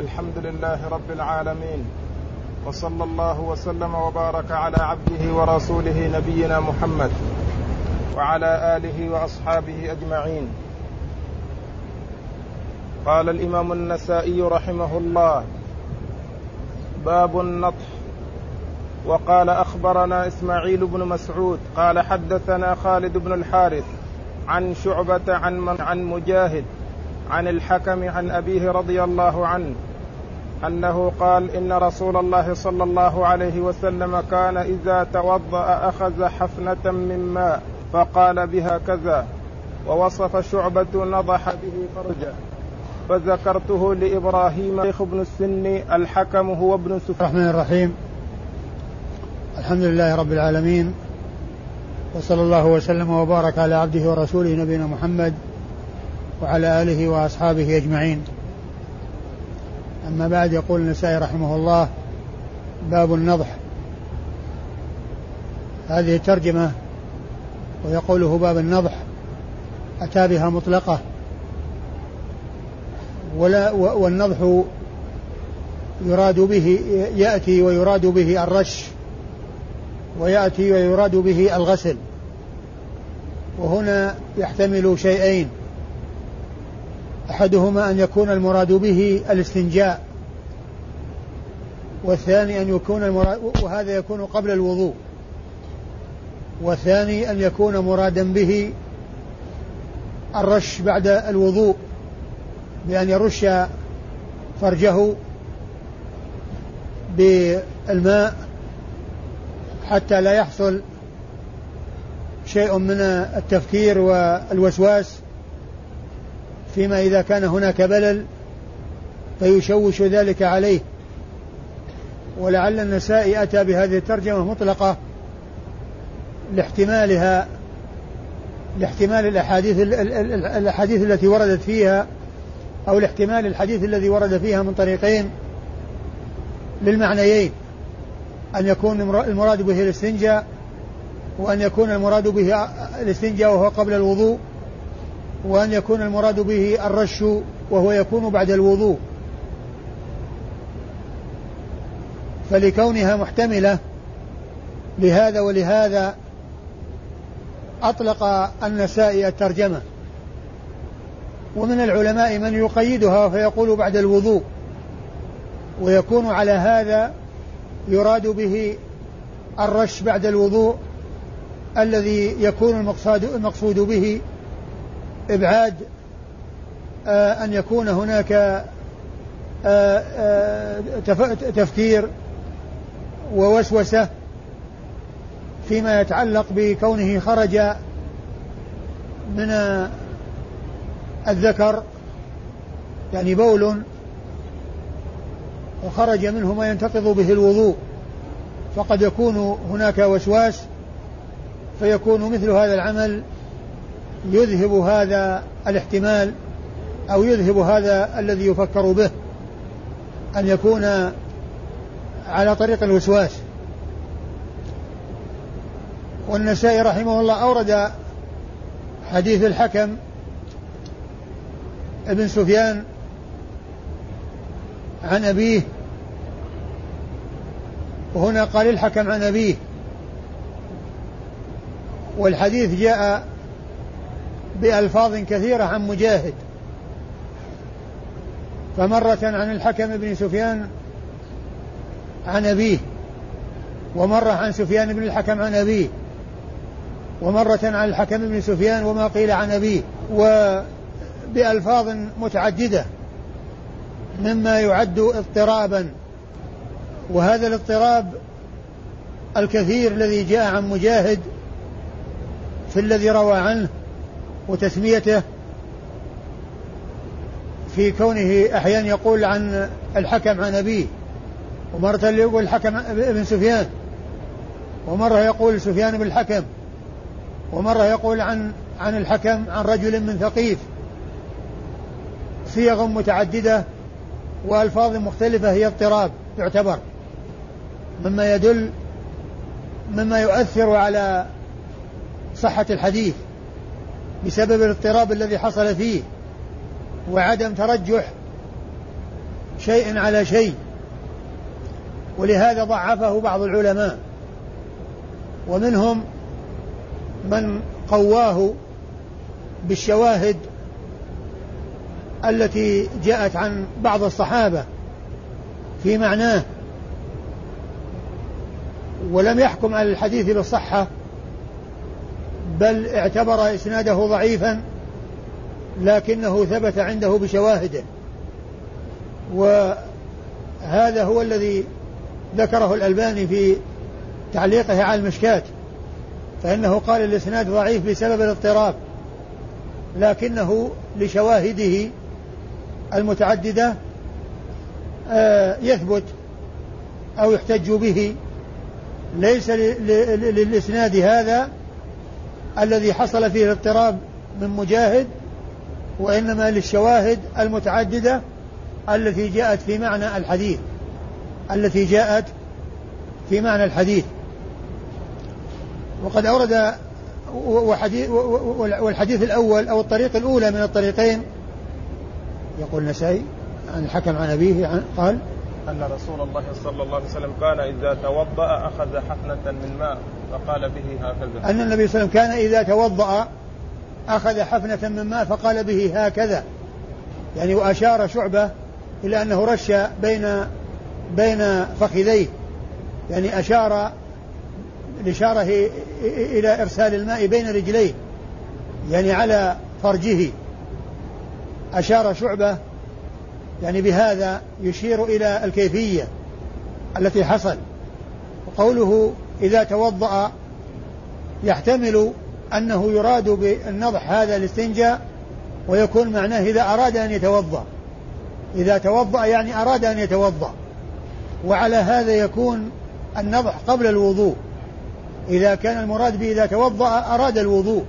الحمد لله رب العالمين وصلى الله وسلم وبارك على عبده ورسوله نبينا محمد وعلى آله وأصحابه أجمعين. قال الإمام النسائي رحمه الله باب النطح. وقال أخبرنا إسماعيل بن مسعود قال حدثنا خالد بن الحارث عن شعبة عن من عن مجاهد عن الحكم عن أبيه رضي الله عنه أنه قال إن رسول الله صلى الله عليه وسلم كان إذا توضأ أخذ حفنة من ماء فقال بها كذا ووصف شعبة نضح به فرجه. فذكرته لإبراهيم شيخ ابن السن الحكم هو ابن سفيان الرحمن الرحيم. الحمد لله رب العالمين وصلى الله وسلم وبارك على عبده ورسوله نبينا محمد وعلى آله وأصحابه أجمعين. أما بعد يقول النسائي رحمه الله باب النضح. هذه الترجمة ويقوله باب النضح أتى بها مطلقة. ولا والنضح يراد به يأتي ويراد به الرش ويأتي ويراد به الغسل. وهنا يحتمل شيئين أحدهما أن يكون المراد به الاستنجاء والثاني أن يكون المراد وهذا يكون قبل الوضوء والثاني أن يكون مرادا به الرش بعد الوضوء بأن يرش فرجه بالماء حتى لا يحصل شيء من التفكير والوسواس. فيما إذا كان هناك بلل فيشوش ذلك عليه. ولعل النسائي أتى بهذه الترجمة مطلقة لاحتمالها لاحتمال الأحاديث الأحاديث التي وردت فيها أو لاحتمال الحديث الذي ورد فيها من طريقين للمعنيين أن يكون المراد به الاستنجاء وأن يكون المراد به الاستنجاء وهو قبل الوضوء. وأن يكون المراد به الرش وهو يكون بعد الوضوء. فلكونها محتملة لهذا ولهذا أطلق النسائي الترجمة. ومن العلماء من يقيدها فيقول بعد الوضوء. ويكون على هذا يراد به الرش بعد الوضوء الذي يكون المقصود المقصود به إبعاد آه، أن يكون هناك آه، آه، تفكير ووسوسة فيما يتعلق بكونه خرج من الذكر يعني بول وخرج منه ما ينتقض به الوضوء. فقد يكون هناك وسواس فيكون مثل هذا العمل يذهب هذا الاحتمال أو يذهب هذا الذي يفكر به أن يكون على طريق الوسواس. والنسائي رحمه الله أورد حديث الحكم ابن سفيان عن أبيه وهنا قال الحكم عن أبيه. والحديث جاء بألفاظ كثيرة عن مجاهد. فمرة عن الحكم بن سفيان عن أبيه ومرة عن سفيان بن الحكم عن أبيه ومرة عن الحكم بن سفيان وما قيل عن أبيه وبألفاظ متعددة مما يعد اضطرابا. وهذا الاضطراب الكثير الذي جاء عن مجاهد في الذي روى عنه وتسميته في كونه أحيانا يقول عن الحكم عن أبيه ومرة يقول الحكم ابن سفيان ومرة يقول سفيان بن الحكم ومرة يقول عن عن الحكم عن رجل من ثقيف صيغ متعددة وألفاظ مختلفة هي اضطراب يعتبر مما يدل مما يؤثر على صحة الحديث. بسبب الاضطراب الذي حصل فيه وعدم ترجح شيء على شيء. ولهذا ضعفه بعض العلماء. ومنهم من قواه بالشواهد التي جاءت عن بعض الصحابة في معناه. ولم يحكم على الحديث بالصحة. بل اعتبر إسناده ضعيفا لكنه ثبت عنده بشواهده. وهذا هو الذي ذكره الألباني في تعليقه على المشكات فإنه قال الإسناد ضعيف بسبب الاضطراب لكنه لشواهده المتعددة آه، يثبت أو يحتج به. ليس للإسناد هذا الذي حصل فيه الاضطراب من مجاهد وإنما للشواهد المتعددة التي جاءت في معنى الحديث. التي جاءت في معنى الحديث. وقد أورد والحديث الأول أو الطريق الأولى من الطريقين. يقول النسائي عن الحكم عن أبيه قال أن رسول الله صلى الله عليه وسلم كان إذا توضأ أخذ حفنة من ماء. فقال به هكذا. أن النبي صلى الله عليه وسلم كان إذا توضأ أخذ حفنة من ماء فقال به هكذا. يعني وأشار شعبة إلى أنه رش بين بين فخذيه. يعني أشار الإشارة إلى إرسال الماء بين رجليه. يعني على فرجه. أشار شعبة يعني بهذا يشير إلى الكيفية التي حصل. وقوله إذا توضأ يحتمل أنه يراد بالنضح هذا الاستنجاء ويكون معناه إذا أراد أن يتوضأ. إذا توضأ يعني أراد أن يتوضأ. وعلى هذا يكون النضح قبل الوضوء. إذا كان المراد به إذا توضأ أراد الوضوء.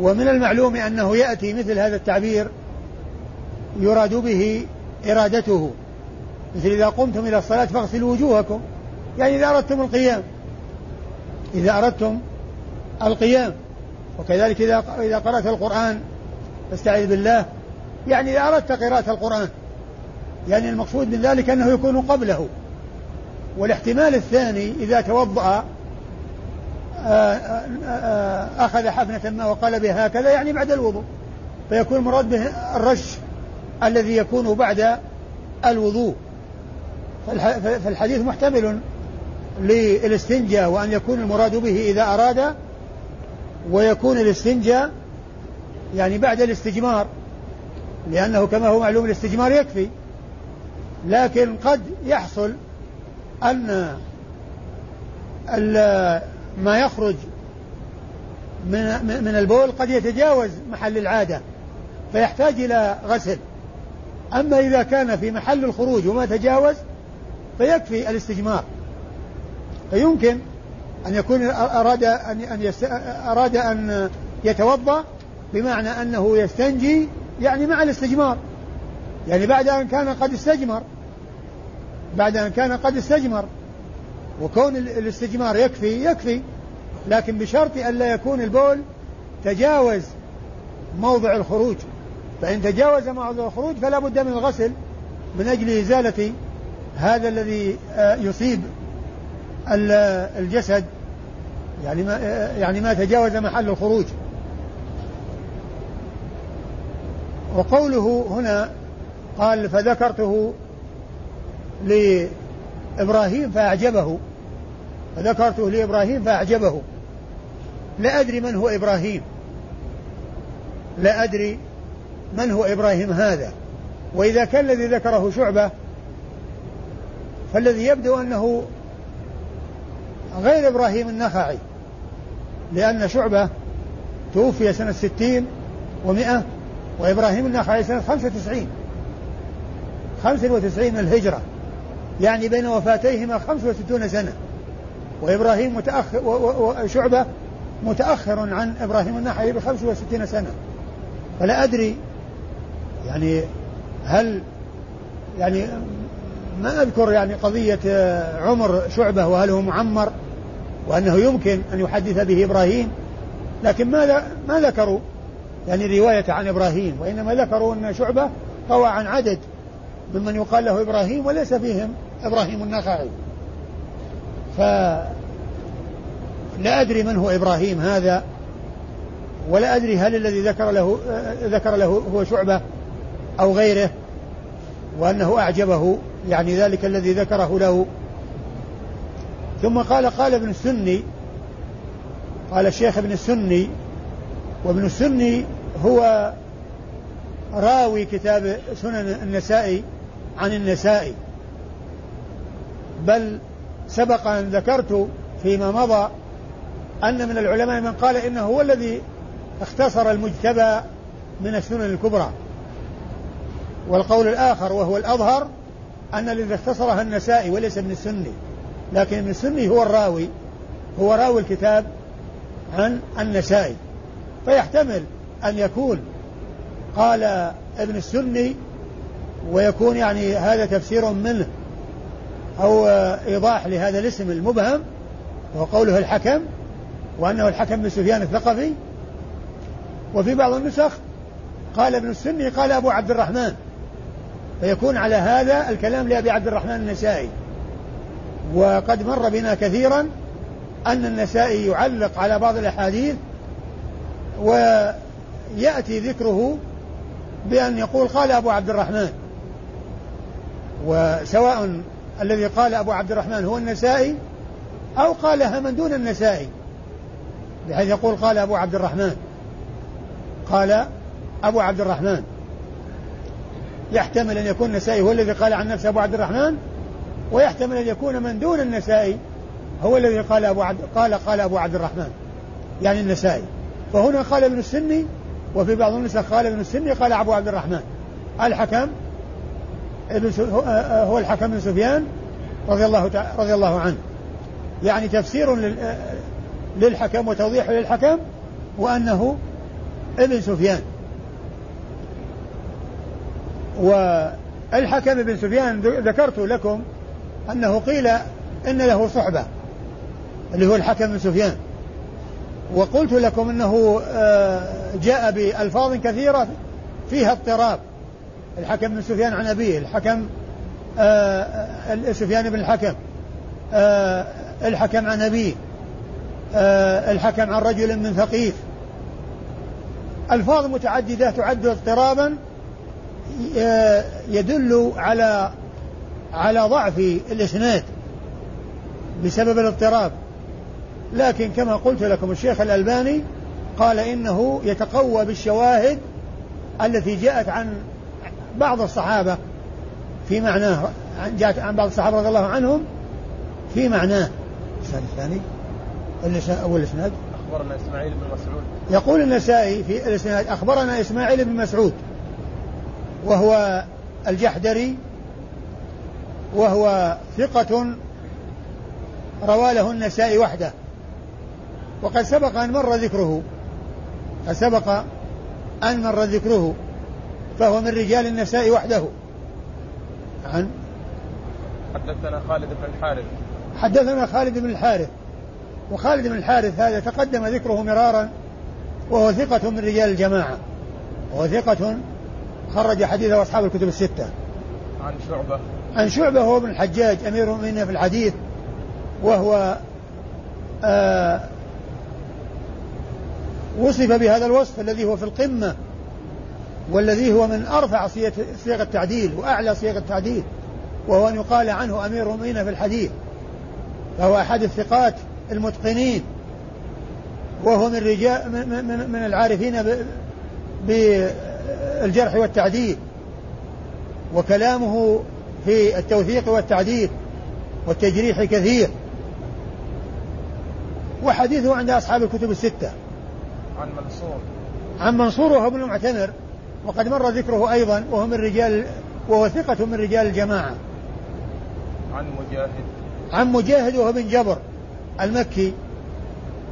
ومن المعلوم أنه يأتي مثل هذا التعبير يراد به إرادته. مثل إذا قمتم إلى الصلاة فاغسلوا وجوهكم. يعني إذا أردتم القيام. إذا أردتم القيام. وكذلك إذا إذا قرأت القرآن فاستعذ بالله. يعني إذا أردت قراءة القرآن. يعني المقصود من ذلك أنه يكون قبله. والاحتمال الثاني إذا توضأ أخذ حفنة ما وقال بها هكذا يعني بعد الوضوء. فيكون المراد به الرش الذي يكون بعد الوضوء. فالحديث محتمل للاستنجاء وأن يكون المراد به إذا أراد ويكون الاستنجاء يعني بعد الاستجمار. لأنه كما هو معلوم الاستجمار يكفي. لكن قد يحصل أن ما يخرج من من البول قد يتجاوز محل العادة فيحتاج إلى غسل. أما إذا كان في محل الخروج وما تجاوز فيكفي الاستجمار. فيمكن أن يكون أراد أن أن أراد أن يتوضأ بمعنى أنه يستنجي يعني مع الاستجمار. يعني بعد أن كان قد استجمر بعد أن كان قد استجمر وكون الاستجمار يكفي يكفي. لكن بشرط أن لا يكون البول تجاوز موضع الخروج. فإن تجاوز موضع الخروج فلا بد من الغسل من أجل إزالة هذا الذي آه، يصيب الجسد. يعني ما آه، يعني ما تجاوز محل الخروج. وقوله هنا قال فذكرته لإبراهيم فأعجبه. فذكرته لإبراهيم فأعجبه. لا أدري من هو إبراهيم. لا أدري من هو إبراهيم هذا. وإذا كان الذي ذكره شعبة فالذي يبدو أنه غير إبراهيم النخعي. لأن شعبة توفي سنة ستين ومئة وإبراهيم النخعي سنة خمسة وتسعين. خمسة وتسعين الهجرة. يعني بين وفاتيهما خمسة وستون سنة. وإبراهيم متأخر وشعبة متأخر عن إبراهيم النخعي بخمسة وستين سنة. فلا أدري يعني هل يعني ما أذكر يعني قضية عمر شعبة وهل هو معمر وأنه يمكن أن يحدث به إبراهيم لكن ما ما ذكروا يعني رواية عن إبراهيم وإنما ذكروا أن شعبة روى عن عدد ممن يقال له إبراهيم وليس فيهم إبراهيم النخعي. ف لا أدري من هو إبراهيم هذا ولا أدري هل الذي ذكر له ذكر له هو شعبة أو غيره وأنه أعجبه يعني ذلك الذي ذكره له. ثم قال قال ابن السني قال الشيخ ابن السني وابن السني هو راوي كتاب سنن النسائي عن النسائي. بل سبق أن ذكرت فيما مضى أن من العلماء من قال إنه هو الذي اختصر المجتبى من السنن الكبرى. والقول الآخر وهو الأظهر أن الذي اختصرها النسائي وليس ابن السني لكن ابن السني هو الراوي هو راوي الكتاب عن النسائي. فيحتمل أن يكون قال ابن السني ويكون يعني هذا تفسير منه. أو إيضاح لهذا الاسم المبهم وهو قوله الحكم وأنه الحكم بن سفيان الثقفي. وفي بعض النسخ قال ابن السني قال أبو عبد الرحمن فيكون على هذا الكلام لأبي عبد الرحمن النسائي. وقد مر بنا كثيرا أن النسائي يعلق على بعض الأحاديث ويأتي ذكره بأن يقول قال أبو عبد الرحمن. وسواء الذي قال أبو عبد الرحمن هو النسائي أو قالها من دون النسائي بحيث يقول قال أبو عبد الرحمن. قال أبو عبد الرحمن. يحتمل أن يكون النسائي هو الذي قال عن نفسه أبو عبد الرحمن ويحتمل أن يكون من دون النسائي هو الذي قال أبو عبد قال قال أبو عبد الرحمن. يعني النسائي. فهنا قال ابن السني وفي بعض النسخ قال ابن السني قال أبو عبد الرحمن. الحكم ابن هو الحكم بن سفيان رضي الله رضي الله عنه. يعني تفسير للحكم وتوضيح للحكم وأنه ابن سفيان. والحكم بن سفيان ذكرت لكم أنه قيل إن له صحبة اللي هو الحكم بن سفيان. وقلت لكم أنه آه، جاء بألفاظ كثيرة فيها اضطراب. الحكم بن سفيان عن أبيه الحكم آه، سفيان بن الحكم آه، الحكم عن أبيه الحكم عن رجل من ثقيف. ألفاظ متعددة تعد اضطرابا يدل على على ضعف الإسناد بسبب الاضطراب. لكن كما قلت لكم الشيخ الألباني قال إنه يتقوى بالشواهد التي جاءت عن بعض الصحابة في معناه جاءت عن بعض الصحابة رضي الله عنهم في معناه. الثاني؟ أول الإسناد أخبرنا إسماعيل بن مسعود. يقول النسائي في الإسناد أخبرنا إسماعيل بن مسعود وهو الجحدري وهو ثقة روى له النسائي وحده. وقد سبق أن مر ذكره. قد سبق أن مر ذكره. فهو من رجال النساء وحده. عن؟ حدثنا خالد بن الحارث. حدثنا خالد بن الحارث. وخالد بن الحارث هذا تقدم ذكره مرارا وهو ثقة من رجال الجماعة. وهو ثقة خرج حديثه أصحاب الكتب الستة. عن شعبة. عن شعبة هو ابن الحجاج أمير المؤمنين في الحديث وهو آه وصف بهذا الوصف الذي هو في القمة. والذي هو من أرفع صيغ التعديل وأعلى صيغ التعديل وهو أن يقال عنه أمير المؤمنين في الحديث فهو أحد الثقات المتقنين وهو من رجال من, من, من العارفين بالجرح والتعديل وكلامه في التوثيق والتعديل والتجريح كثير. وحديثه عند أصحاب الكتب الستة. عن منصور. عن منصور وهو ابن المعتمر. وقد مر ذكره أيضا وهو من رجال وهو ثقة من رجال الجماعة. عن مجاهد. عن مجاهد وهو بن جبر المكي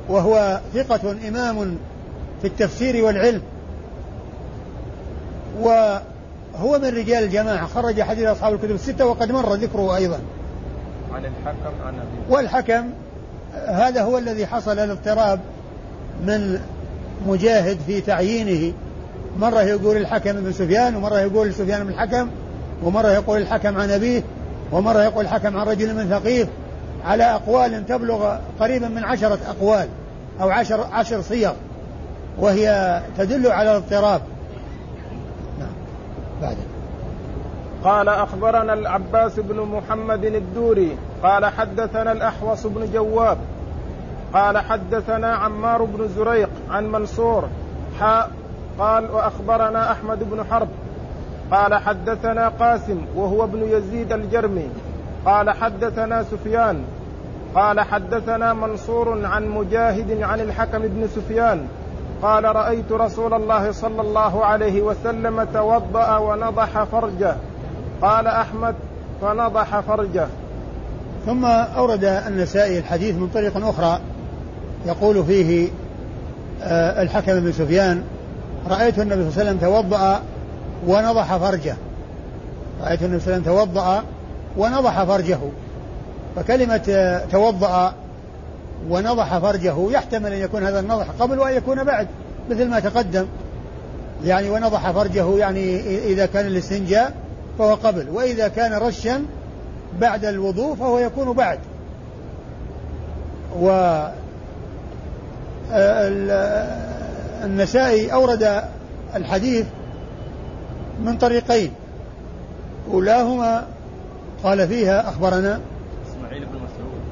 وهو ثقة إمام في التفسير والعلم. وهو من رجال الجماعة خرج حديث أصحاب الكتب الستة وقد مر ذكره أيضا. عن الحكم عن أبي. والحكم هذا هو الذي حصل الاضطراب من مجاهد في تعيينه. مرة يقول الحكم بن سفيان ومرة يقول سفيان بن الحكم ومرة يقول الحكم عن أبيه ومرة يقول الحكم عن رجل من ثقيف. على أقوال تبلغ قريبا من عشرة أقوال أو عشر, عشر صيغ وهي تدل على الاضطراب. نعم. قال أخبرنا العباس بن محمد الدوري. قال حدثنا الأحوص بن جواب. قال حدثنا عمار بن زريق عن منصور حاء قال وأخبرنا أحمد بن حرب قال حدثنا قاسم وهو ابن يزيد الجرمي قال حدثنا سفيان قال حدثنا منصور عن مجاهد عن الحكم بن سفيان قال رأيت رسول الله صلى الله عليه وسلم توضأ ونضح فرجه. قال أحمد فنضح فرجه. ثم أورد النسائي الحديث من طريق أخرى يقول فيه آه، الحكم بن سفيان رأيت النبي صلى الله عليه وسلم توضأ ونضح فرجه. رأيت النبي صلى الله عليه وسلم توضأ ونضح فرجه. فكلمة توضأ ونضح فرجه يحتمل أن يكون هذا النضح قبل وأن يكون بعد مثل ما تقدم. يعني ونضح فرجه يعني إذا كان الاستنجاء فهو قبل وإذا كان رشا بعد الوضوء فهو يكون بعد. و آه، النسائي أورد الحديث من طريقين. أولاهما قال فيها أخبرنا إسماعيل بن مسعود.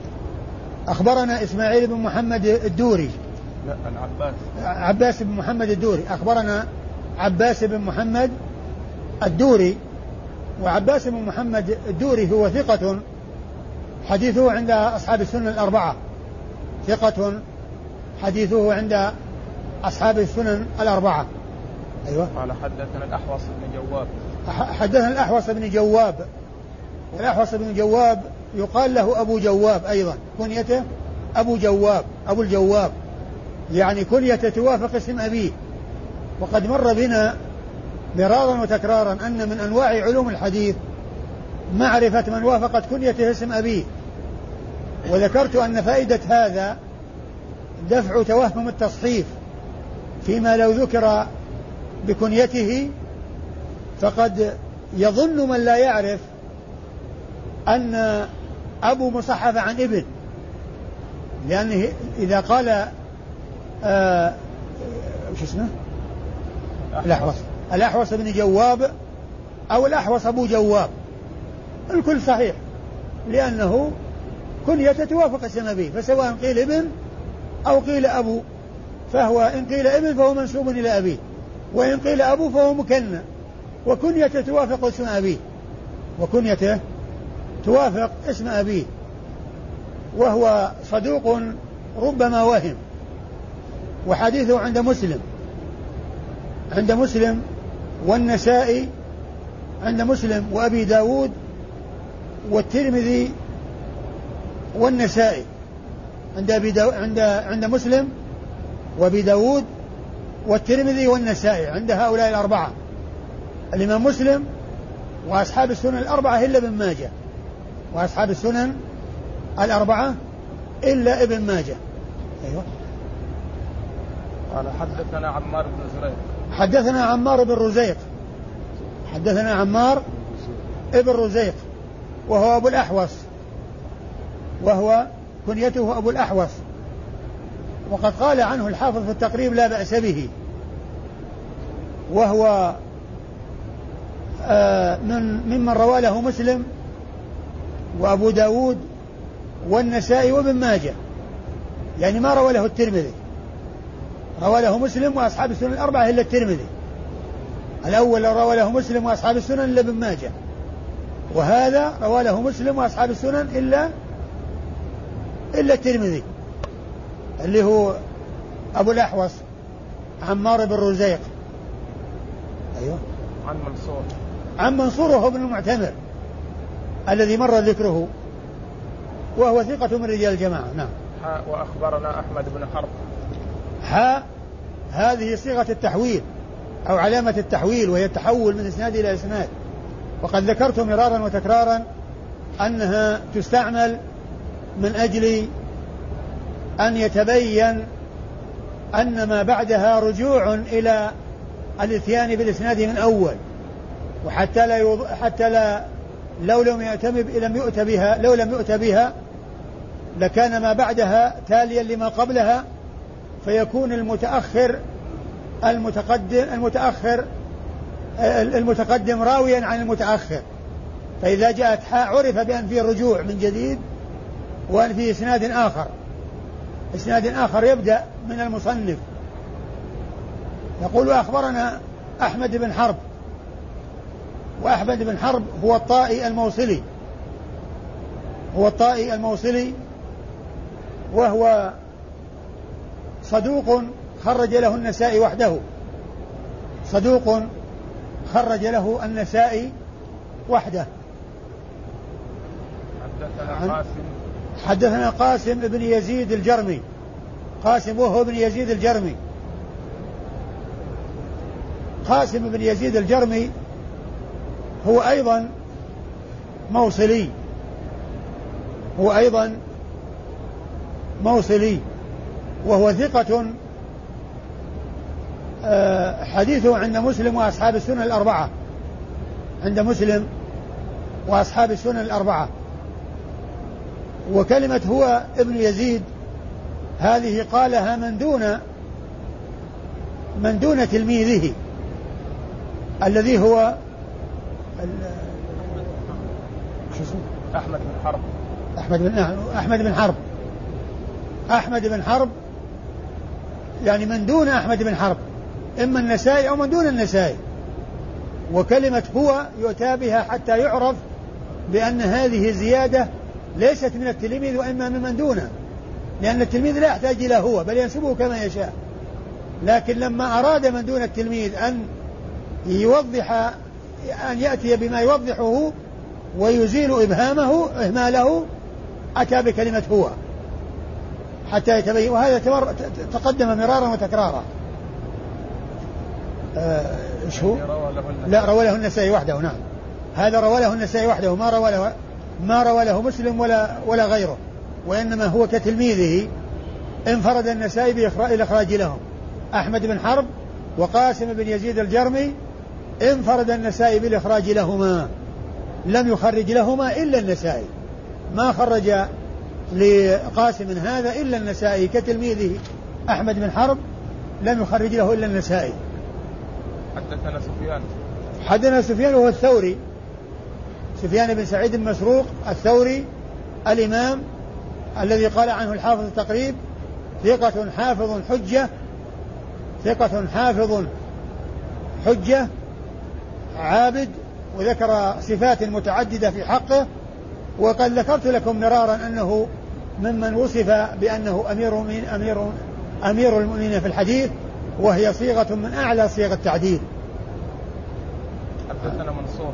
أخبرنا إسماعيل بن محمد الدوري. لا العباس عباس. بن محمد الدوري. أخبرنا عباس بن محمد الدوري. وعباس بن محمد الدوري هو ثقة حديثه عند أصحاب السنن الأربعة. ثقة حديثه عند أصحاب السنن الأربعة. أيوة. قال حدثنا الأحوص بن جواب. حدثنا الأحوص بن جواب. والأحوص بن جواب يقال له أبو جواب أيضا. كنيته أبو جواب أبو الجواب. يعني كنيته توافق اسم أبيه. وقد مر بنا مرارا وتكرارا أن من أنواع علوم الحديث معرفة من وافقت كنيته اسم أبيه. وذكرت أن فائدة هذا دفع توهم التصحيف. فيما لو ذكر بكنيته فقد يظن من لا يعرف أن أبو مصحف عن ابن. لأنه إذا قال آه اسمه؟ الأحوص. الأحوص بن جواب أو الأحوص أبو جواب. الكل صحيح. لأنه كنية توافق اسم أبيه فسواء قيل ابن أو قيل أبو. فهو إن قيل ابن فهو منسوب إلى أبيه وإن قيل أبو فهو مكنى وكنيته توافق اسم أبيه وكنيته توافق اسم أبيه وهو صدوق ربما وهم وحديثه عند مسلم عند مسلم والنسائي عند مسلم وأبي داود والترمذي والنسائي عند أبي عند عند مسلم وأبي داود والترمذي والنسائي عند هؤلاء الأربعة. الإمام مسلم وأصحاب السنن الأربعة إلا ابن ماجه. وأصحاب السنن الأربعة إلا ابن ماجه. أيوه. قال حدثنا عمار بن زريق. حدثنا عمار بن رزيق. حدثنا عمار ابن رزيق. وهو أبو الأحوص. وهو كنيته أبو الأحوص. وقد قال عنه الحافظ في التقريب لا بأس به وهو آه، من ممن روى له مسلم وأبو داود والنسائي وابن ماجه يعني ما روى له الترمذي. روى له مسلم وأصحاب السنن الأربعة إلا الترمذي. الأول روى له مسلم وأصحاب السنن إلا ابن ماجه. وهذا روى له مسلم وأصحاب السنن إلا إلا الترمذي. اللي هو أبو الأحوص عمار بن رزيق. أيوه. عن منصور. عن منصور وهو ابن المعتمر الذي مر ذكره وهو ثقة من رجال الجماعة نعم. حاء وأخبرنا أحمد بن حرب. حاء هذه صيغة التحويل أو علامة التحويل وهي التحول من إسناد إلى إسناد. وقد ذكرت مرارا وتكرارا أنها تستعمل من أجل أن يتبين أن ما بعدها رجوع إلى الإتيان بالإسناد من أول وحتى لا يوض... حتى لا لو لم يأتم لم يؤت بها لو لم يؤت بها لكان ما بعدها تاليا لما قبلها فيكون المتأخر المتقدم المتأخر المتقدم راويا عن المتأخر. فإذا جاءت حاء عرف بأن فيه رجوع من جديد وأن فيه إسناد آخر. إسناد آخر يبدأ من المصنف. يقول أخبرنا أحمد بن حرب. وأحمد بن حرب هو الطائي الموصلي. هو الطائي الموصلي. وهو صدوق خرج له النسائي وحده. صدوق خرج له النسائي وحده. حدثنا قاسم حدثنا قاسم بن يزيد الجرمي. قاسم وهو بن يزيد الجرمي. قاسم بن يزيد الجرمي هو أيضا موصلي. هو أيضا موصلي. وهو ثقة آه، حديثه عند مسلم وأصحاب السنن الأربعة. عند مسلم وأصحاب السنن الأربعة. وكلمة هو ابن يزيد هذه قالها من دون من دون تلميذه الذي هو؟ أحمد بن حرب أحمد بن أحمد بن حرب أحمد بن حرب يعني من دون أحمد بن حرب إما النسائي أو من دون النسائي وكلمة هو يؤتى بها حتى يعرف بأن هذه زيادة ليست من التلميذ وإما ممن دونه. لأن التلميذ لا يحتاج إلى هو بل ينسبه كما يشاء. لكن لما أراد من دون التلميذ أن يوضح أن يأتي بما يوضحه ويزيل إبهامه إهماله أتى بكلمة هو. حتى يتبين. وهذا تقدم مرارا وتكرارا. إيش هو؟ لا روى له النسائي وحده نعم. هذا روى له النسائي وحده ما روى له ما روى له مسلم ولا ولا غيره وإنما هو كتلميذه انفرد النسائي بالاخراج لهم. أحمد بن حرب وقاسم بن يزيد الجرمي انفرد النسائي بالإخراج لهما. لم يخرج لهما إلا النسائي. ما خرج لقاسم هذا إلا النسائي كتلميذه أحمد بن حرب لم يخرج له إلا النسائي. حدثنا سفيان. حدثنا سفيان وهو الثوري. سفيان بن سعيد المسروق الثوري الإمام الذي قال عنه الحافظ التقريب ثقة حافظ حجة ثقة حافظ حجة عابد وذكر صفات متعددة في حقه وقد ذكرت لكم مرارا أنه ممن وصف بأنه أمير من أمير أمير المؤمنين في الحديث وهي صيغة من أعلى صيغ التعديل. حدثنا منصور.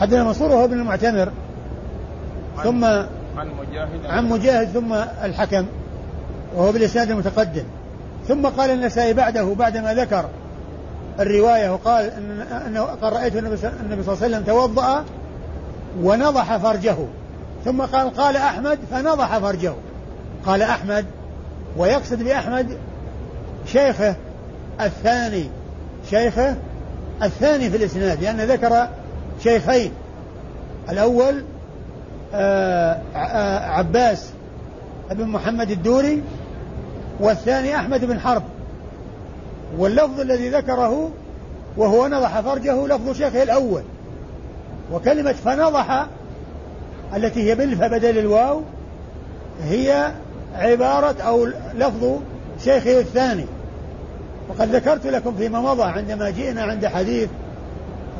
حدثنا منصور وهو ابن المعتمر. ثم عن مجاهد. عن مجاهد ثم الحكم وهو بالإسناد المتقدم. ثم قال النسائي بعده بعدما ذكر الرواية وقال أنه قال رأيت النبي صلى الله عليه وسلم توضأ ونضح فرجه. ثم قال قال أحمد فنضح فرجه. قال أحمد ويقصد بأحمد شيخه الثاني شيخه الثاني في الإسناد لأن ذكر شيخين. الأول آه، آه، عباس بن محمد الدوري والثاني أحمد بن حرب. واللفظ الذي ذكره وهو نضح فرجه لفظ شيخه الأول. وكلمة فنضح التي هي بالفا بدل الواو هي عبارة أو لفظ شيخه الثاني. وقد ذكرت لكم فيما مضى عندما جئنا عند حديث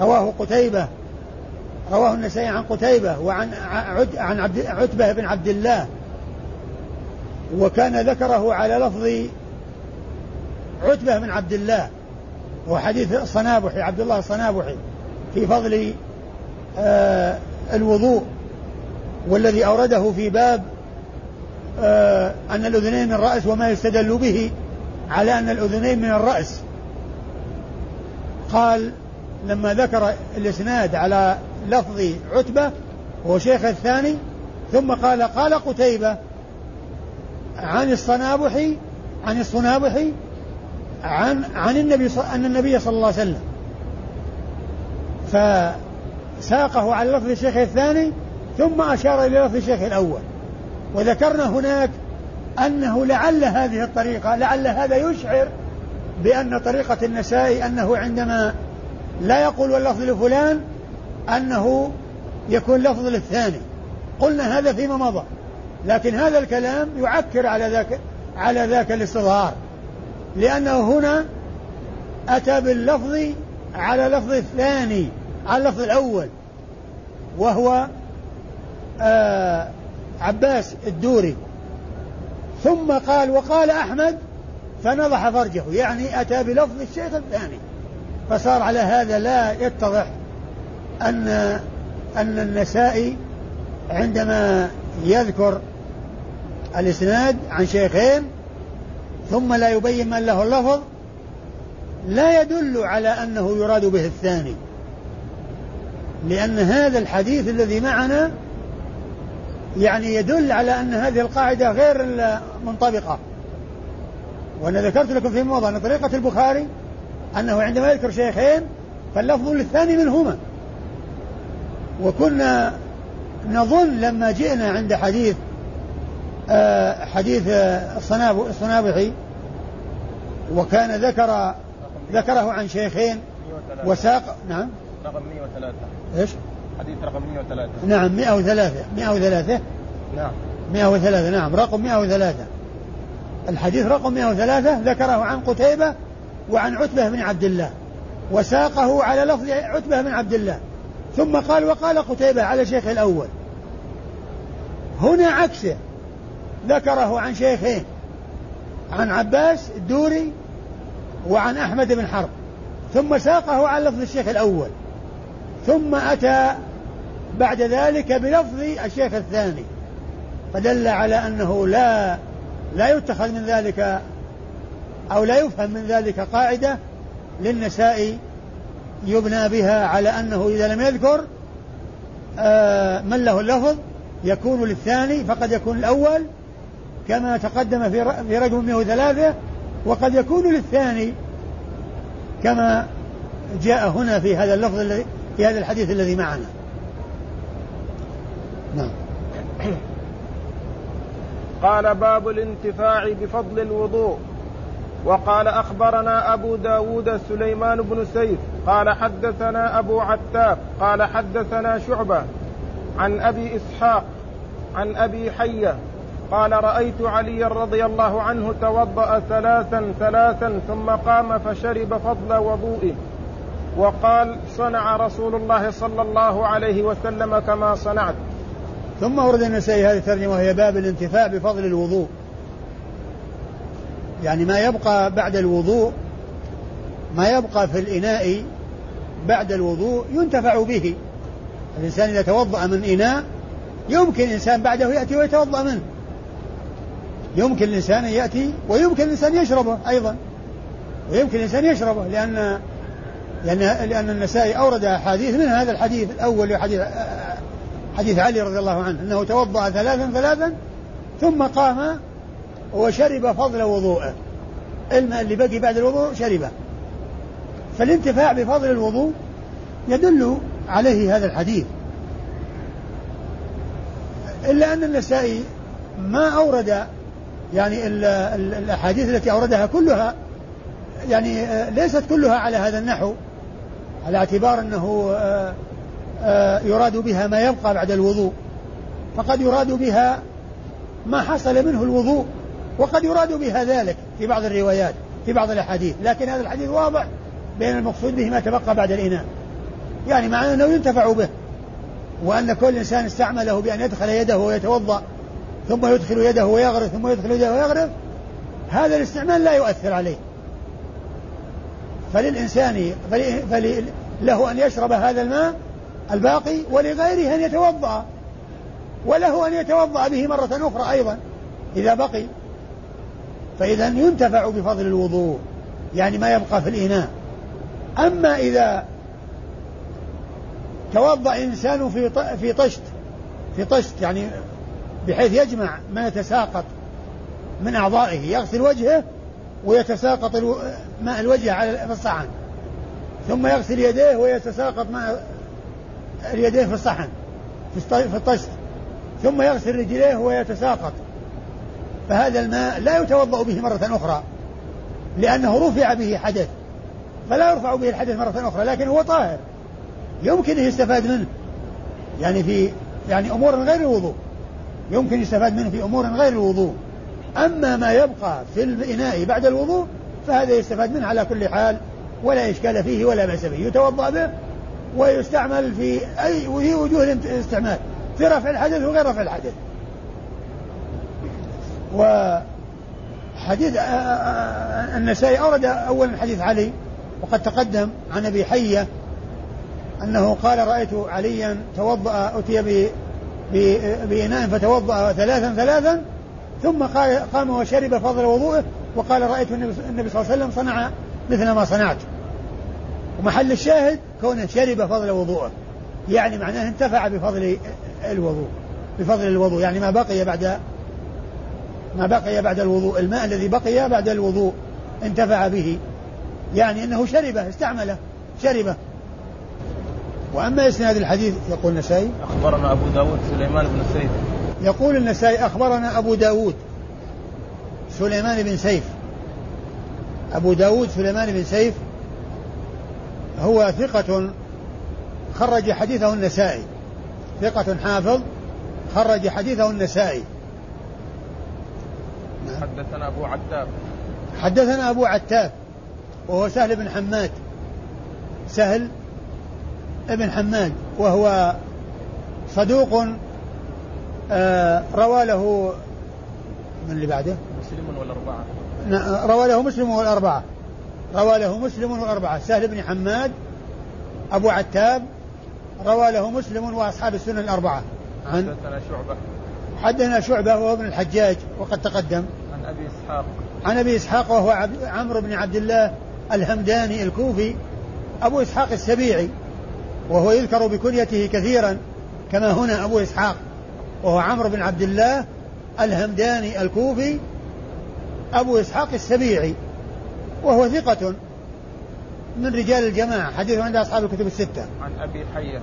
رواه قتيبة رواه النسائي عن قتيبة وعن عن عبد عتبة بن عبد الله. وكان ذكره على لفظ عتبة بن عبد الله. وحديث الصنابحي عبد الله الصنابحي في فضل آه الوضوء والذي أورده في باب آه أن الأذنين من الرأس وما يستدل به على أن الأذنين من الرأس. قال لما ذكر الإسناد على لفظ عتبة وهو شيخ الثاني ثم قال قال قتيبة عن الصنابحي عن الصنابحي عن عن النبي أن النبي صلى الله عليه وسلم. فساقه على لفظ الشيخ الثاني ثم أشار إلى لفظ الشيخ الأول. وذكرنا هناك أنه لعل هذه الطريقة لعل هذا يشعر بأن طريقة النسائي أنه عندما لا يقول واللفظ لفلان أنه يكون لفظ للثاني. قلنا هذا فيما مضى. لكن هذا الكلام يعكر على ذاك على ذاك الاستظهار. لأنه هنا أتى باللفظ على لفظ الثاني على اللفظ الأول. وهو آه عباس الدوري. ثم قال وقال أحمد فنضح فرجه. يعني أتى بلفظ الشيخ الثاني. فصار على هذا لا يتضح أن أن النسائي عندما يذكر الإسناد عن شيخين ثم لا يبين من له اللفظ لا يدل على أنه يراد به الثاني. لأن هذا الحديث الذي معنا يعني يدل على أن هذه القاعدة غير منطبقة وأنا ذكرت لكم في موضع أن طريقة البخاري أنه عندما يذكر شيخين فاللفظ للثاني منهما. وكنا نظن لما جئنا عند حديث آه حديث الصنابحي وكان ذكر ذكره عن شيخين وساق نعم. رقم 103 إيش؟ حديث رقم 103 نعم 103 103 نعم. 103 نعم رقم 103 الحديث رقم 103 ذكره عن قتيبة وعن عتبة بن عبد الله وساقه على لفظ عتبة بن عبد الله. ثم قال وقال قتيبة على شيخ الأول. هنا عكسه. ذكره عن شيخين. عن عباس الدوري وعن أحمد بن حرب. ثم ساقه على لفظ الشيخ الأول. ثم أتى بعد ذلك بلفظ الشيخ الثاني. فدل على أنه لا لا يتخذ من ذلك أو لا يفهم من ذلك قاعدة للنساء يبنى بها على أنه إذا لم يذكر آه، من له اللفظ؟ يكون للثاني فقد يكون الأول كما تقدم في رقم 103 وقد يكون للثاني كما جاء هنا في هذا اللفظ الذي في هذا الحديث الذي معنا. نعم. قال باب الانتفاع بفضل الوضوء. وقال أخبرنا أبو داود سليمان بن سيف قال حدثنا أبو عتاب قال حدثنا شعبة عن أبي إسحاق عن أبي حية قال رأيت عليا رضي الله عنه توضأ ثلاثا ثلاثا ثم قام فشرب فضل وضوئه وقال صنع رسول الله صلى الله عليه وسلم كما صنعت. ثم ورد النسائي هذه الترجمة وهي باب الانتفاع بفضل الوضوء. يعني ما يبقى بعد الوضوء ما يبقى في الإناء بعد الوضوء ينتفع به. الإنسان إذا توضأ من إناء يمكن الإنسان بعده يأتي ويتوضأ منه. يمكن الإنسان أن يأتي ويمكن الإنسان يشربه أيضا. ويمكن الإنسان يشربه لأن لأن لأن النسائي أورد أحاديث من هذا الحديث الأول حديث حديث علي رضي الله عنه أنه توضأ ثلاثا ثلاثا ثم قام وشرب فضل وضوءه. الماء اللي بقي بعد الوضوء شربه. فالانتفاع بفضل الوضوء يدل عليه هذا الحديث. إلا أن النسائي ما أورد يعني الأحاديث التي أوردها كلها يعني آه، ليست كلها على هذا النحو على اعتبار أنه آه، آه، يراد بها ما يبقى بعد الوضوء. فقد يراد بها ما حصل منه الوضوء. وقد يراد بها ذلك في بعض الروايات في بعض الأحاديث لكن هذا الحديث واضح بين المقصود به ما تبقى بعد الإناء. يعني معناه أنه ينتفع به وأن كل إنسان استعمله بأن يدخل يده ويتوضأ ثم يدخل يده ويغرف ثم يدخل يده ويغرف هذا الاستعمال لا يؤثر عليه. فللإنسان فله أن يشرب هذا الماء الباقي ولغيره أن يتوضأ وله أن يتوضأ به مرة أخرى أيضا إذا بقي. فإذا ينتفع بفضل الوضوء يعني ما يبقى في الإناء. أما إذا توضأ إنسان في في طشت في طشت يعني بحيث يجمع ما يتساقط من أعضائه يغسل وجهه ويتساقط ماء الوجه على الصحن. ثم يغسل يديه ويتساقط ماء اليدين في الصحن في الطشت. ثم يغسل رجليه ويتساقط. فهذا الماء لا يتوضأ به مرة أخرى لأنه رفع به حدث فلا يرفع به الحدث مرة أخرى لكن هو طاهر يمكن يستفاد منه يعني في يعني أمور غير الوضوء يمكن يستفاد منه في أمور غير الوضوء. أما ما يبقى في الإناء بعد الوضوء فهذا يستفاد منه على كل حال ولا إشكال فيه ولا بأس به يتوضأ به ويستعمل في أي وجوه الاستعمال في رفع الحدث وغير رفع الحدث. وحديث النسائي أورد أولا حديث علي وقد تقدم عن أبي حية أنه قال رأيت عليا توضأ أتي بإناء فتوضأ ثلاثا ثلاثا ثم قام وشرب فضل وضوءه وقال رأيت النبي صلى الله عليه وسلم صنع مثل ما صنعت ومحل الشاهد كونه شرب فضل وضوءه يعني معناه انتفع بفضل الوضوء بفضل الوضوء يعني ما بقي بعد ما بقي بعد الوضوء الماء الذي بقي بعد الوضوء انتفع به. يعني إنه شربه استعمله شربه. وأما إسناد الحديث يقول النسائي أخبرنا أبو داود سليمان بن سيف. يقول النسائي أخبرنا أبو داود سليمان بن سيف. أبو داود سليمان بن سيف هو ثقة خرج حديثه النسائي. ثقة حافظ خرج حديثه النسائي. حدثنا أبو عتاب. حدثنا أبو عتاب وهو سهل بن حماد. سهل ابن حماد وهو صدوق آه روى له من اللي بعده؟ مسلم والأربعة. روى له مسلم والأربعة. روى له مسلم والأربعة. سهل بن حماد أبو عتاب روى له مسلم وأصحاب السنن الأربعة. عن حدثنا شعبة. حدثنا شعبة وهو ابن الحجاج وقد تقدم. عن أبي إسحاق. عن أبي إسحاق وهو عمرو بن عبد الله الهمداني الكوفي أبو إسحاق السبيعي وهو يذكر بكنيته كثيرا كما هنا أبو إسحاق وهو عمرو بن عبد الله الهمداني الكوفي أبو إسحاق السبيعي وهو ثقة من رجال الجماعة حديث عند أصحاب الكتب الستة. عن أبي حية.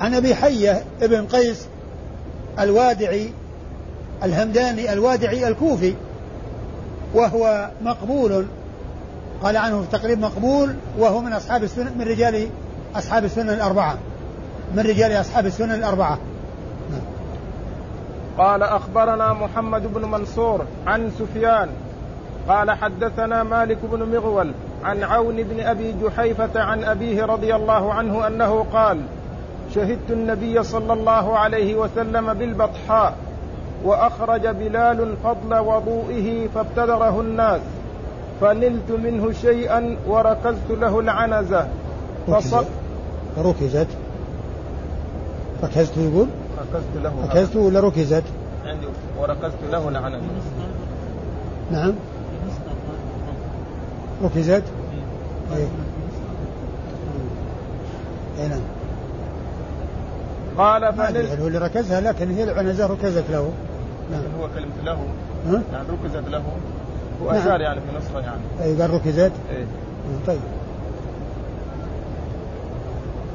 عن أبي حية ابن قيس الوادعي الهمداني الوادعي الكوفي وهو مقبول. قال عنه في تقريب مقبول وهو من أصحاب السنة من رجال أصحاب السنن الأربعة. من رجال أصحاب السنن الأربعة. قال أخبرنا محمد بن منصور عن سفيان. قال حدثنا مالك بن مغول عن عون بن أبي جحيفة عن أبيه رضي الله عنه أنه قال شهدت النبي صلى الله عليه وسلم بالبطحاء وأخرج بلال فضل وضوئه فابتدره الناس فنلت منه شيئا وركزت له العنزة. فصل ركزت؟ ركزت يقول؟ ركزت له ركزت ولا ركزت؟ عندي وركزت له العنزة. نعم. ركزت؟ اي اي نعم. قال فنل هو اللي ركزها لكن هي العنزة ركزت له. نعم. هو كلمة له. ها؟ يعني ركزت له. هو نعم. أشار يعني في نسخة يعني. أي قال ركزت؟ إيه. طيب.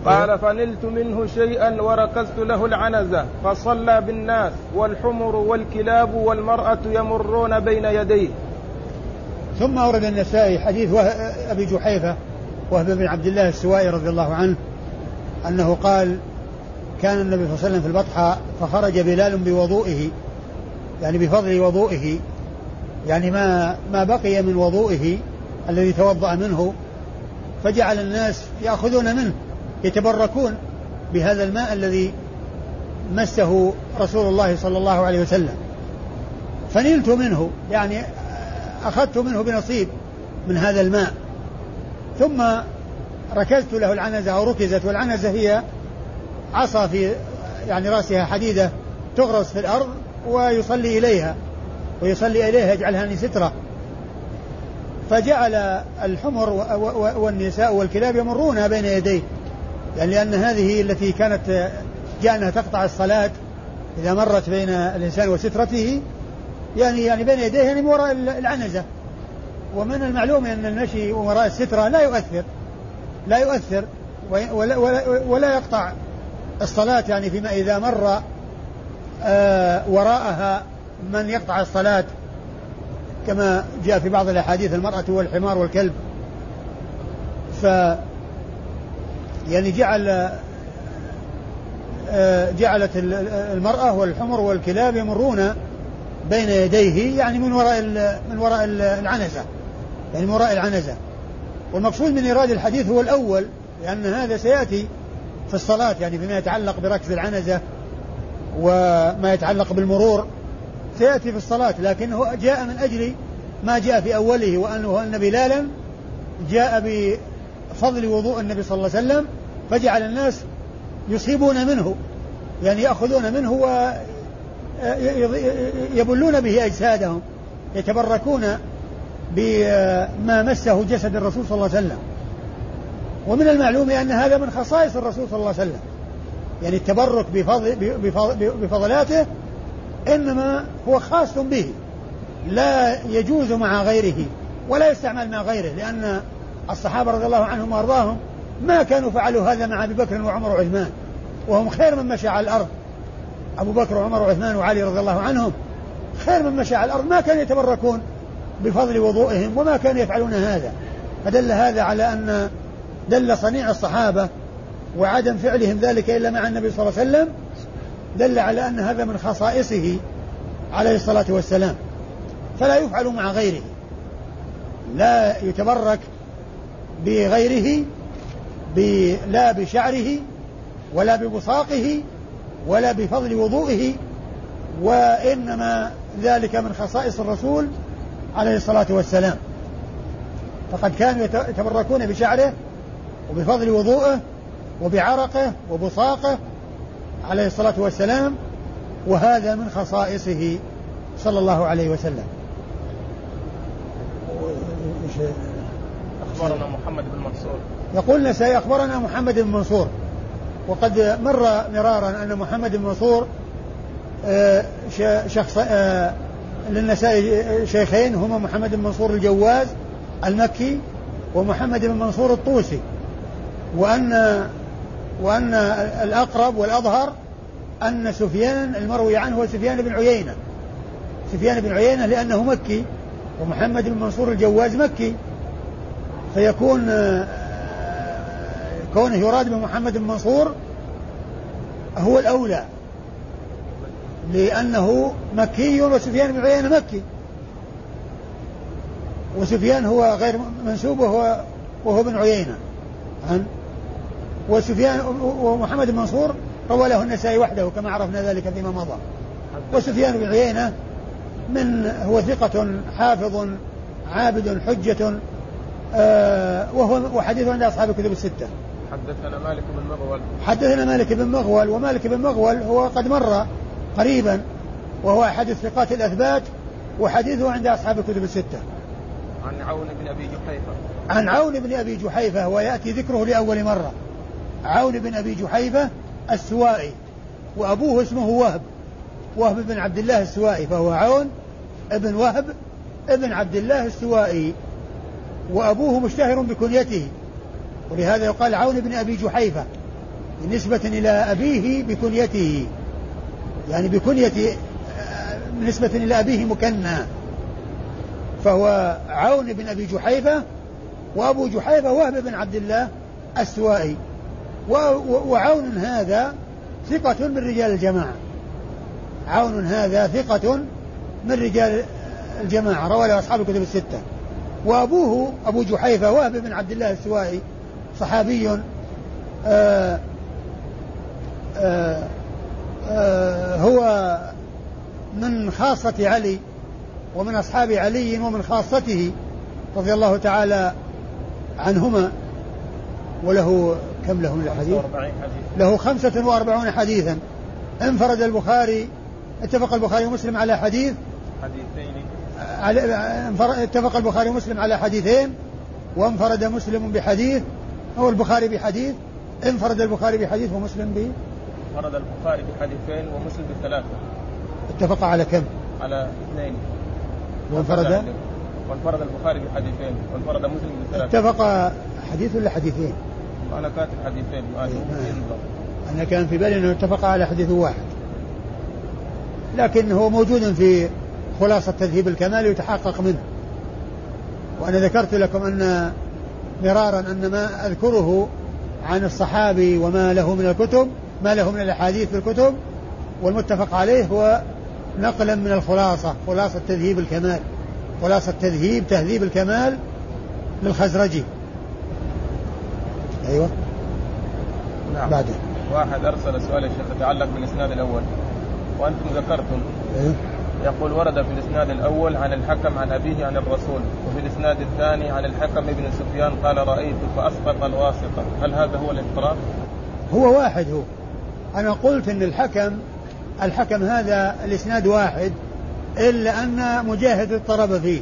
قال فنلت منه شيئا وركزت له العنزة فصلى بالناس والحمر والكلاب والمرأة يمرون بين يديه. ثم أورد النسائي حديث أبي جحيفة وهب بن عبد الله السوائي رضي الله عنه أنه قال كان النبي صلى الله عليه وسلم في البطحة فخرج بلال بوضوئه يعني بفضل وضوئه يعني ما ما بقي من وضوئه الذي توضأ منه فجعل الناس يأخذون منه يتبركون بهذا الماء الذي مسه رسول الله صلى الله عليه وسلم. فنلت منه يعني أخذت منه بنصيب من هذا الماء. ثم ركزت له العنزة أو ركزت والعنزة هي عصا في يعني رأسها حديدة تغرس في الأرض ويصلي إليها ويصلي إليها يجعلها سترة. فجعل الحمر والنساء والكلاب يمرون بين يديه يعني لأن هذه التي كانت جاء تقطع الصلاة إذا مرت بين الإنسان وسترته يعني يعني بين يديه يعني من وراء العنزة. ومن المعلوم أن المشي وراء السترة لا يؤثر لا يؤثر ولا, ولا, ولا يقطع الصلاة يعني فيما إذا مر آه وراءها من يقطع الصلاة كما جاء في بعض الأحاديث المرأة والحمار والكلب. ف يعني جعل آه، جعلت المرأة والحمر والكلاب يمرون بين يديه يعني من وراء من وراء العنزة يعني من وراء العنزة. والمقصود من إيراد الحديث هو الأول لأن هذا سيأتي في الصلاة يعني فيما يتعلق بركز العنزة وما يتعلق بالمرور سيأتي في الصلاة لكنه جاء من أجل ما جاء في أوله وأنه أن بلالا جاء بفضل وضوء النبي صلى الله عليه وسلم فجعل الناس يصيبون منه يعني يأخذون منه ويبلون به أجسادهم يتبركون بما مسه جسد الرسول صلى الله عليه وسلم. ومن المعلوم أن هذا من خصائص الرسول صلى الله عليه وسلم. يعني التبرك بفضل بفضلاته إنما هو خاص به. لا يجوز مع غيره ولا يستعمل مع غيره لأن الصحابة رضي الله عنهم وأرضاهم ما كانوا فعلوا هذا مع أبي بكر وعمر وعثمان. وهم خير من مشى على الأرض. أبو بكر وعمر وعثمان وعلي رضي الله عنهم خير من مشى على الأرض ما كانوا يتبركون بفضل وضوئهم وما كانوا يفعلون هذا. فدل هذا على أن دل صنيع الصحابة وعدم فعلهم ذلك إلا مع النبي صلى الله عليه وسلم دل على أن هذا من خصائصه عليه الصلاة والسلام. فلا يفعل مع غيره. لا يتبرك بغيره لا بشعره ولا ببصاقه ولا بفضل وضوئه وإنما ذلك من خصائص الرسول عليه الصلاة والسلام. فقد كانوا يتبركون بشعره وبفضل وضوءه وبعرقه وبصاقه عليه الصلاة والسلام وهذا من خصائصه صلى الله عليه وسلم. أخبرنا محمد بن منصور. يقول النسائي أخبرنا محمد بن منصور. وقد مر مرارا أن محمد بن منصور آه، شخص آه، للنسائي شيخين هما محمد بن منصور الجواز المكي ومحمد بن منصور الطوسي. وأن وأن الأقرب والأظهر أن سفيان المروي عنه هو سفيان بن عيينة. سفيان بن عيينة لأنه مكي ومحمد بن منصور الجواز مكي. فيكون كونه يراد بمحمد بن منصور هو الأولى. لأنه مكي وسفيان بن عيينة مكي. وسفيان هو غير منسوب وهو وهو بن عيينة. عن وسفيان ومحمد بن منصور روى له النسائي وحده كما عرفنا ذلك فيما مضى. وسفيان بن عيينة من هو ثقة حافظ عابد حجة آه وهو وحديثه عند أصحاب الكتب الستة. حدثنا مالك بن مغول. حدثنا مالك بن مغول ومالك بن مغول هو قد مر قريبا وهو أحد الثقات الأثبات وحديثه عند أصحاب الكتب الستة. عن عون بن أبي جحيفة. عن عون بن أبي جحيفة ويأتي ذكره لأول مرة. عون بن أبي جحيفة السوائي وأبوه اسمه وهب وهب بن عبد الله السوائي فهو عون ابن وهب ابن عبد الله السوائي وأبوه مشتهر بكنيته. ولهذا يقال عون بن أبي جحيفة نسبة إلى أبيه بكنيته يعني بكنية نسبة إلى أبيه مكنى. فهو عون بن أبي جحيفة وأبو جحيفة وهب بن عبد الله السوائي. وعون هذا ثقة من رجال الجماعة. عون هذا ثقة من رجال الجماعة. روى له أصحاب الكتب الستة. وأبوه أبو جحيفة وهب بن عبد الله السوائي صحابي آآ آه، آآ آه، آآ آه، هو من خاصة علي ومن أصحاب علي ومن خاصته رضي الله تعالى عنهما وله كم له من الحديث؟ له خمسة وأربعون حديثا. انفرد البخاري اتفق البخاري ومسلم على حديث؟ حديثين. اتفق البخاري ومسلم على حديثين وانفرد مسلم بحديث هو البخاري بحديث. انفرد البخاري بحديث ومسلم ب؟ انفرد البخاري بحديثين ومسلم بثلاثة. اتفق على كم؟ على اثنين. وانفرد؟ وانفرد البخاري بحديثين وانفرد مسلم بثلاث اتفق حديث ولا حديثين؟ أنا كاتب حديثين إيه، أنا كان في بالي أنه اتفق على حديث واحد. لكن هو موجود في خلاصة تذهيب الكمال يتحقق منه. وأنا ذكرت لكم أن مرارا أن ما أذكره عن الصحابي وما له من الكتب ما له من الأحاديث في الكتب والمتفق عليه هو نقلا من الخلاصة خلاصة تذهيب الكمال خلاصة تذهيب تهذيب الكمال للخزرجي. أيوة. نعم. بعده واحد أرسل سؤال يا شيخ يتعلق بالإسناد الأول. وأنتم ذكرتم. أيوة يقول ورد في الإسناد الأول عن الحكم عن أبيه عن الرسول وفي الإسناد الثاني عن الحكم بن سفيان قال رأيت فأسقط الواسطة. هل هذا هو الاضطراب؟ هو واحد هو. أنا قلت إن الحكم الحكم هذا الإسناد واحد إلا أن مجاهد اضطرب فيه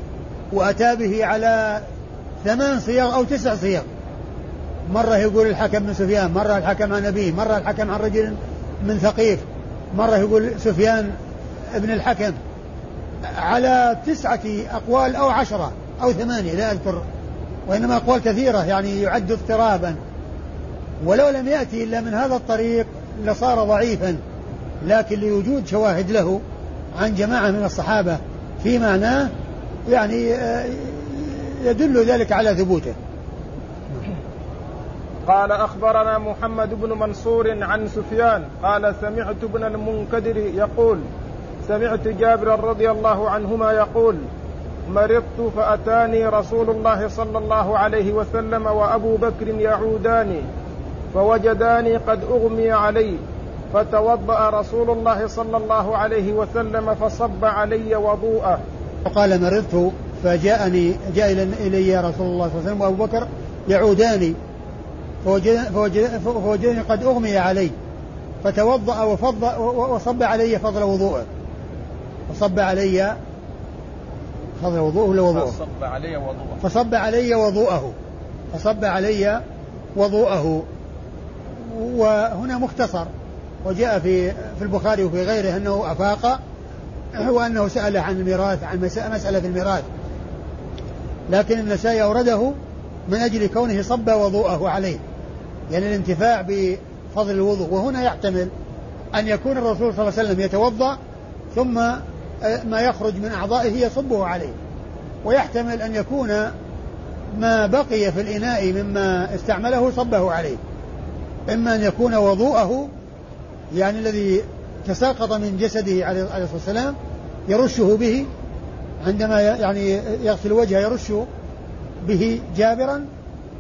وأتى به على ثمان صيغ أو تسع صيغ مرة يقول الحكم بن سفيان مرة الحكم عن أبيه مرة الحكم عن رجل من ثقيف مرة يقول سفيان ابن الحكم. على تسعة أقوال أو عشرة أو ثمانية لا أذكر وإنما أقوال كثيرة يعني يعد اضطرابا. ولو لم يأتي إلا من هذا الطريق لصار ضعيفا لكن لوجود شواهد له عن جماعة من الصحابة في معناه يعني آه، يدل ذلك على ثبوته. قال أخبرنا محمد بن منصور عن سفيان قال سمعت ابن المنكدر يقول سمعت جابرا رضي الله عنهما يقول مرضت فأتاني رسول الله صلى الله عليه وسلم وأبو بكر يعوداني فوجداني قد أغمي علي فتوضأ رسول الله صلى الله عليه وسلم فصب علي وضوءه. وقال مرضت فجاءني جاء إلي رسول الله صلى الله عليه وسلم وأبو بكر يعوداني فوجدني قد أغمي علي. فتوضأ وفض وصب علي فضل وضوءه. فصب علي فضل وضوءه ولا وضوءه؟ فصب علي وضوءه. فصب علي وضوءه. فصب علي وضوءه. وهنا مختصر. وجاء في في البخاري وفي غيره أنه أفاق هو انه سأل عن الميراث عن مسألة في الميراث. لكن النسائي أورده من أجل كونه صب وضوءه عليه. يعني الانتفاع بفضل الوضوء. وهنا يحتمل أن يكون الرسول صلى الله عليه وسلم يتوضأ ثم ما يخرج من أعضائه يصبه عليه. ويحتمل أن يكون ما بقي في الإناء مما استعمله صبه عليه. إما أن يكون وضوءه يعني الذي تساقط من جسده عليه الصلاة والسلام يرشه به عندما يعني يغسل وجهه يرش به جابرا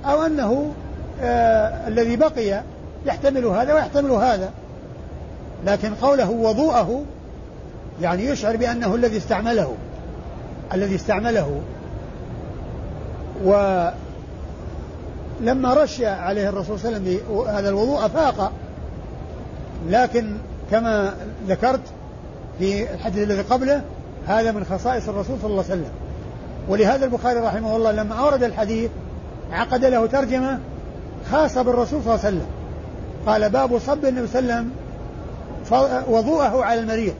أو أنه آه الذي بقي يحتمل هذا ويحتمل هذا. لكن قوله وضوءه يعني يشعر بأنه الذي استعمله الذي استعمله. ولما رش عليه الرسول صلى الله عليه وسلم هذا الوضوء أفاق لكن كما ذكرت في الحديث الذي قبله هذا من خصائص الرسول صلى الله عليه وسلم. ولهذا البخاري رحمه الله لما أورد الحديث عقد له ترجمة خاصة بالرسول صلى الله عليه وسلم. قال باب صب النبي صلى الله عليه وسلم وضوءه على المريض.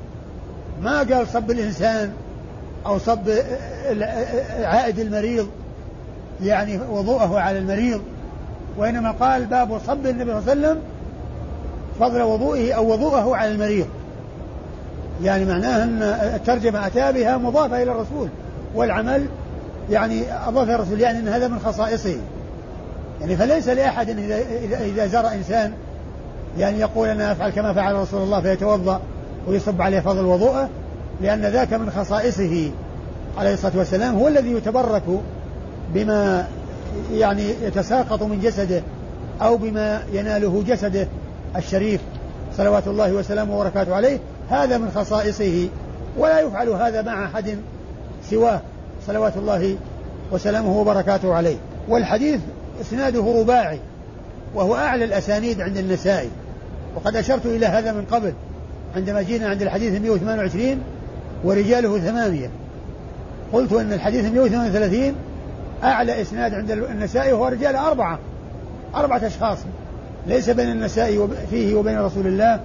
ما قال صب الإنسان أو صب عائد المريض يعني وضوءه على المريض. وإنما قال باب صب النبي صلى الله عليه وسلم فضل وضوئه أو وضوءه على المريض. يعني معناه أن الترجمة أتى بها مضافة إلى الرسول. والعمل يعني أضاف الرسول يعني أن هذا من خصائصه. يعني فليس لأحد إذا, إذا زار إنسان يعني يقول أنا أفعل كما فعل رسول الله فيتوضأ ويصب عليه فضل وضوءه لأن ذاك من خصائصه عليه الصلاة والسلام هو الذي يتبرك بما يعني يتساقط من جسده أو بما يناله جسده الشريف صلوات الله وسلامه وبركاته عليه. هذا من خصائصه ولا يفعل هذا مع أحد سواه صلوات الله وسلامه وبركاته عليه. والحديث إسناده رباعي وهو أعلى الأسانيد عند النسائي. وقد أشرت إلى هذا من قبل عندما جينا عند الحديث 128 ورجاله ثمانية. قلت أن الحديث 138 أعلى إسناد عند النسائي وهو رجال أربعة أربعة أشخاص ليس بين النسائي فيه وبين رسول الله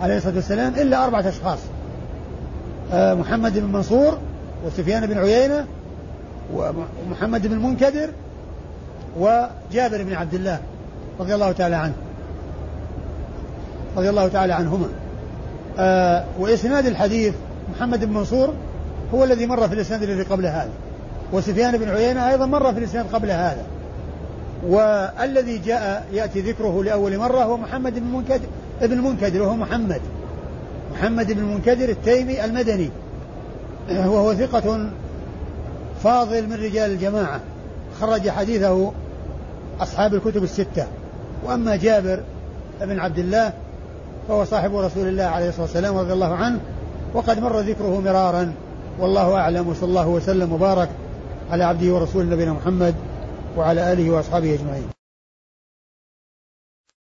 عليه الصلاة والسلام إلا أربعة أشخاص. آه، محمد بن منصور وسفيان بن عيينة ومحمد بن المنكدر وجابر بن عبد الله رضي الله تعالى عنه. رضي الله تعالى عنهما. آه وإسناد الحديث محمد بن منصور هو الذي مر في الإسناد الذي قبل هذا. وسفيان بن عيينة أيضا مر في الإسناد قبل هذا. والذي جاء يأتي ذكره لأول مرة هو محمد بن المنكدر ابن المنكدر وهو محمد. محمد بن المنكدر التيمي المدني. وهو ثقة فاضل من رجال الجماعة. خرج حديثه أصحاب الكتب الستة وأما جابر بن عبد الله فهو صاحب رسول الله عليه الصلاة والسلام رضي الله عنه وقد مر ذكره مرارا والله أعلم وصلى الله وسلم وبارك على عبده ورسوله نبينا محمد وعلى آله وأصحابه أجمعين.